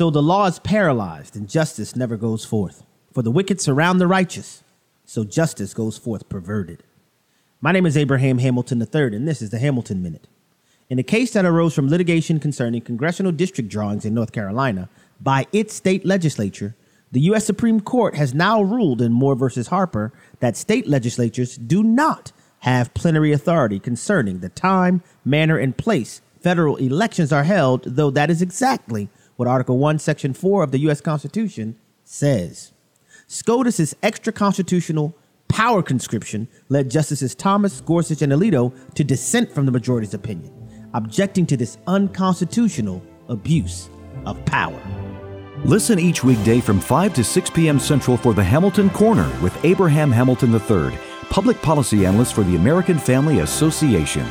So the law is paralyzed and justice never goes forth. For the wicked surround the righteous, so justice goes forth perverted. My name is Abraham Hamilton III, and this is the Hamilton Minute. In a case that arose from litigation concerning congressional district drawings in North Carolina by its state legislature, the U.S. Supreme Court has now ruled in Moore v. Harper that state legislatures do not have plenary authority concerning the time, manner, and place federal elections are held, though that is exactly what Article 1, Section 4 of the U.S. Constitution says. SCOTUS's extra constitutional power conscription led Justices Thomas, Gorsuch, and Alito to dissent from the majority's opinion, objecting to this unconstitutional abuse of power. Listen each weekday from 5 to 6 p.m. Central for the Hamilton Corner with Abraham Hamilton III, public policy analyst for the American Family Association.